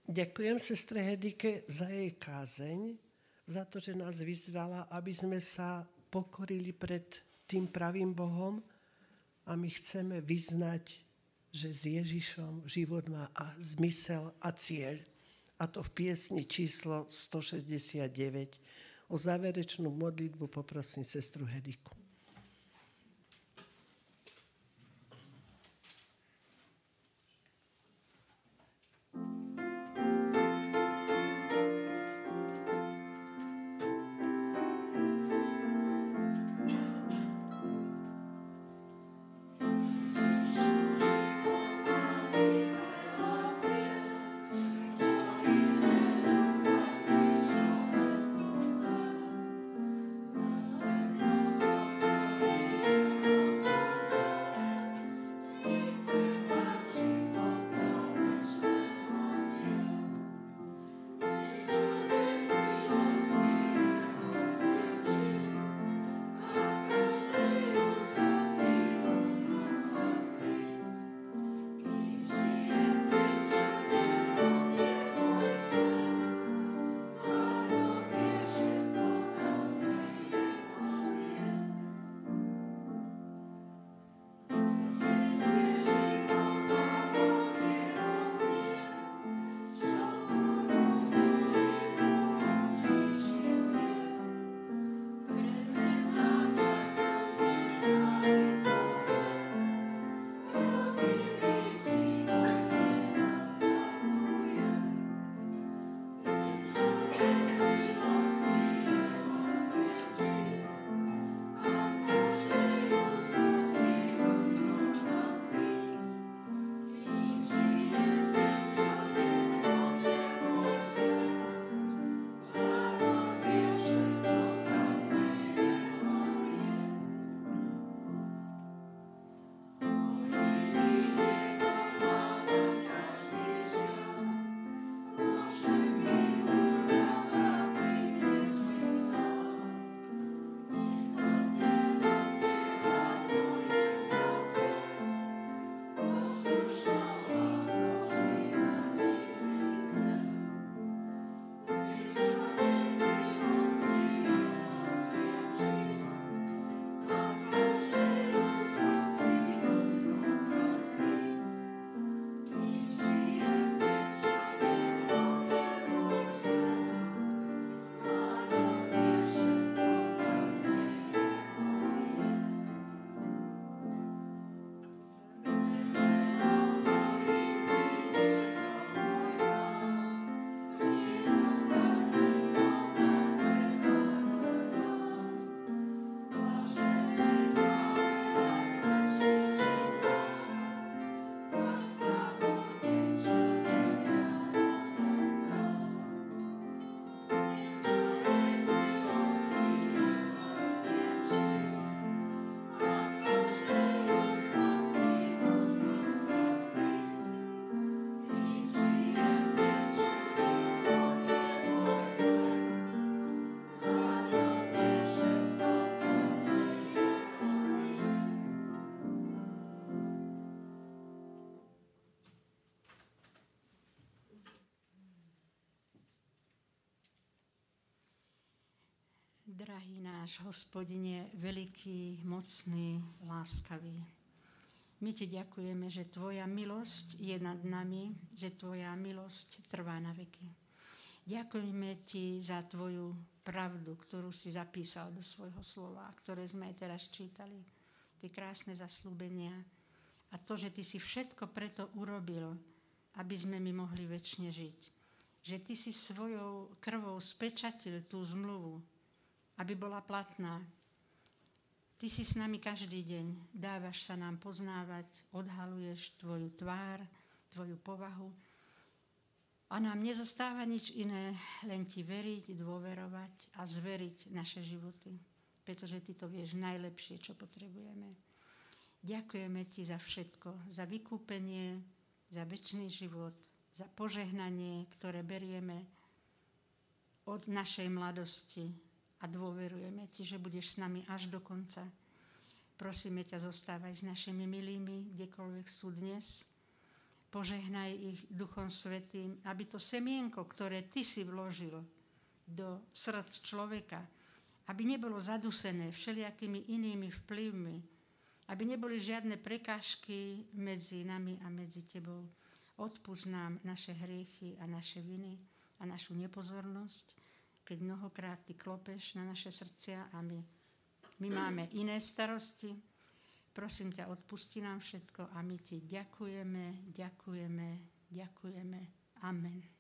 Ďakujem sestre Hedike za jej kázeň, za to, že nás vyzvala, aby sme sa pokorili pred tým pravým Bohom a my chceme vyznať že s Ježišom život má a zmysel a cieľ. A to v piesni číslo 169. O záverečnú modlitbu poprosím sestru Hediku.
Drahý náš hospodine, veľký, mocný, láskavý. My ti ďakujeme, že tvoja milosť je nad nami, že tvoja milosť trvá na veky. Ďakujeme ti za tvoju pravdu, ktorú si zapísal do svojho slova, ktoré sme aj teraz čítali. Tie krásne zaslúbenia a to, že ty si všetko preto urobil, aby sme my mohli väčšine žiť. Že ty si svojou krvou spečatil tú zmluvu, aby bola platná. Ty si s nami každý deň, dávaš sa nám poznávať, odhaluješ tvoju tvár, tvoju povahu a nám nezostáva nič iné, len ti veriť, dôverovať a zveriť naše životy, pretože ty to vieš najlepšie, čo potrebujeme. Ďakujeme ti za všetko, za vykúpenie, za väčší život, za požehnanie, ktoré berieme od našej mladosti, a dôverujeme Ti, že budeš s nami až do konca. Prosíme ťa, zostávať s našimi milými, kdekoľvek sú dnes. Požehnaj ich Duchom Svetým, aby to semienko, ktoré Ty si vložil do srdc človeka, aby nebolo zadusené všelijakými inými vplyvmi, Aby neboli žiadne prekážky medzi nami a medzi tebou. Odpúsť nám naše hriechy a naše viny a našu nepozornosť, keď mnohokrát ty klopeš na naše srdcia a my, my máme iné starosti. Prosím ťa, odpusti nám všetko a my ti ďakujeme, ďakujeme, ďakujeme. Amen.